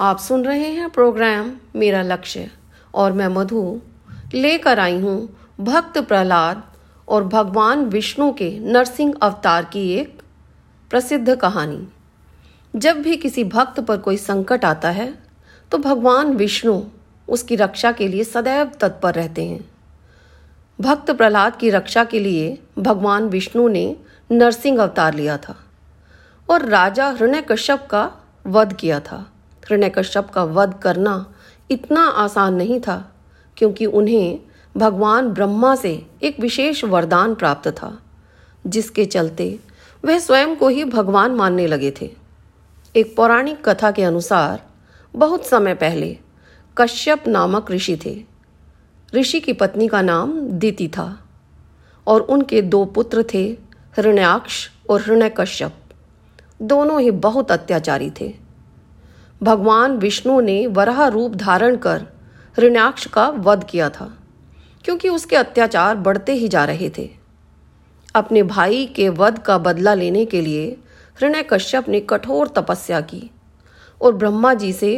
आप सुन रहे हैं प्रोग्राम मेरा लक्ष्य और मैं मधु लेकर आई हूँ भक्त प्रहलाद और भगवान विष्णु के नरसिंह अवतार की एक प्रसिद्ध कहानी। जब भी किसी भक्त पर कोई संकट आता है तो भगवान विष्णु उसकी रक्षा के लिए सदैव तत्पर रहते हैं। भक्त प्रहलाद की रक्षा के लिए भगवान विष्णु ने नरसिंह अवतार लिया था और राजा हृणयकश्यप का वध किया था। हृणयकश्यप का वध करना इतना आसान नहीं था, क्योंकि उन्हें भगवान ब्रह्मा से एक विशेष वरदान प्राप्त था, जिसके चलते वह स्वयं को ही भगवान मानने लगे थे। एक पौराणिक कथा के अनुसार बहुत समय पहले कश्यप नामक ऋषि थे। ऋषि की पत्नी का नाम दीति था और उनके दो पुत्र थे हृणयाक्ष और हृणय कश्यप दोनों ही बहुत अत्याचारी थे। भगवान विष्णु ने वराह रूप धारण कर ऋणाक्ष का वध किया था, क्योंकि उसके अत्याचार बढ़ते ही जा रहे थे। अपने भाई के वध का बदला लेने के लिए हृणय कश्यप ने कठोर तपस्या की और ब्रह्मा जी से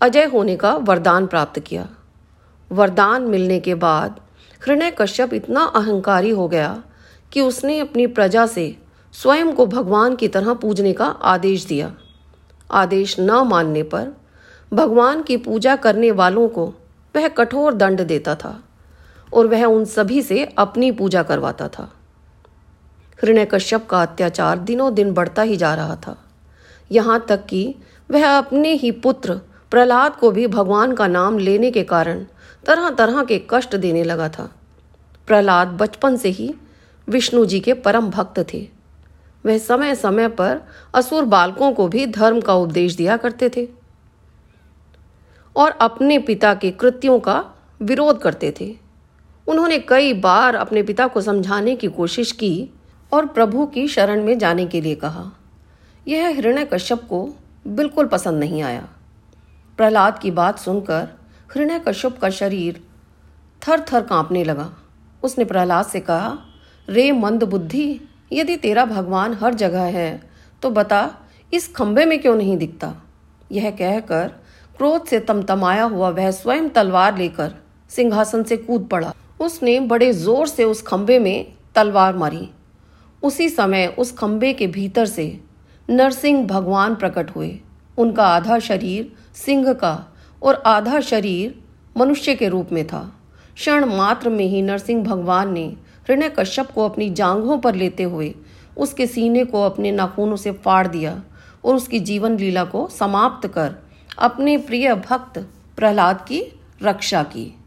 अजय होने का वरदान प्राप्त किया। वरदान मिलने के बाद हृणय कश्यप इतना अहंकारी हो गया कि उसने अपनी प्रजा से स्वयं को भगवान की तरह पूजने का आदेश दिया। आदेश न मानने पर भगवान की पूजा करने वालों को वह कठोर दंड देता था और वह उन सभी से अपनी पूजा करवाता था। हृणय कश्यप का अत्याचार दिनों दिन बढ़ता ही जा रहा था। यहाँ तक कि वह अपने ही पुत्र प्रहलाद को भी भगवान का नाम लेने के कारण तरह तरह के कष्ट देने लगा था। प्रहलाद बचपन से ही विष्णु जी के परम भक्त थे। वह समय समय पर असुर बालकों को भी धर्म का उपदेश दिया करते थे और अपने पिता के कृत्यों का विरोध करते थे। उन्होंने कई बार अपने पिता को समझाने की कोशिश की और प्रभु की शरण में जाने के लिए कहा। यह हृणय कश्यप को बिल्कुल पसंद नहीं आया। प्रहलाद की बात सुनकर हृणय कश्यप का शरीर थर थर कांपने लगा। उसने प्रहलाद से कहा, रे मंद बुद्धि यदि तेरा भगवान हर जगह है तो बता, इस खंबे में क्यों नहीं दिखता? यह कहकर क्रोध से तमतमाया हुआ वह स्वयं तलवार लेकर सिंहासन से कूद पड़ा। उसने बड़े ज़ोर से उस खंबे में तलवार मारी। उसी समय उस खंबे के भीतर से नरसिंह भगवान प्रकट हुए। उनका आधा शरीर सिंह का और आधा शरीर मनुष्य के रूप में था। क्षण मात्र में ही नरसिंह भगवान ने हृणय कश्यप को अपनी जांघों पर लेते हुए, उसके सीने को अपने नाखूनों से फाड़ दिया और उसकी जीवन लीला को समाप्त कर अपने प्रिय भक्त प्रहलाद की रक्षा की।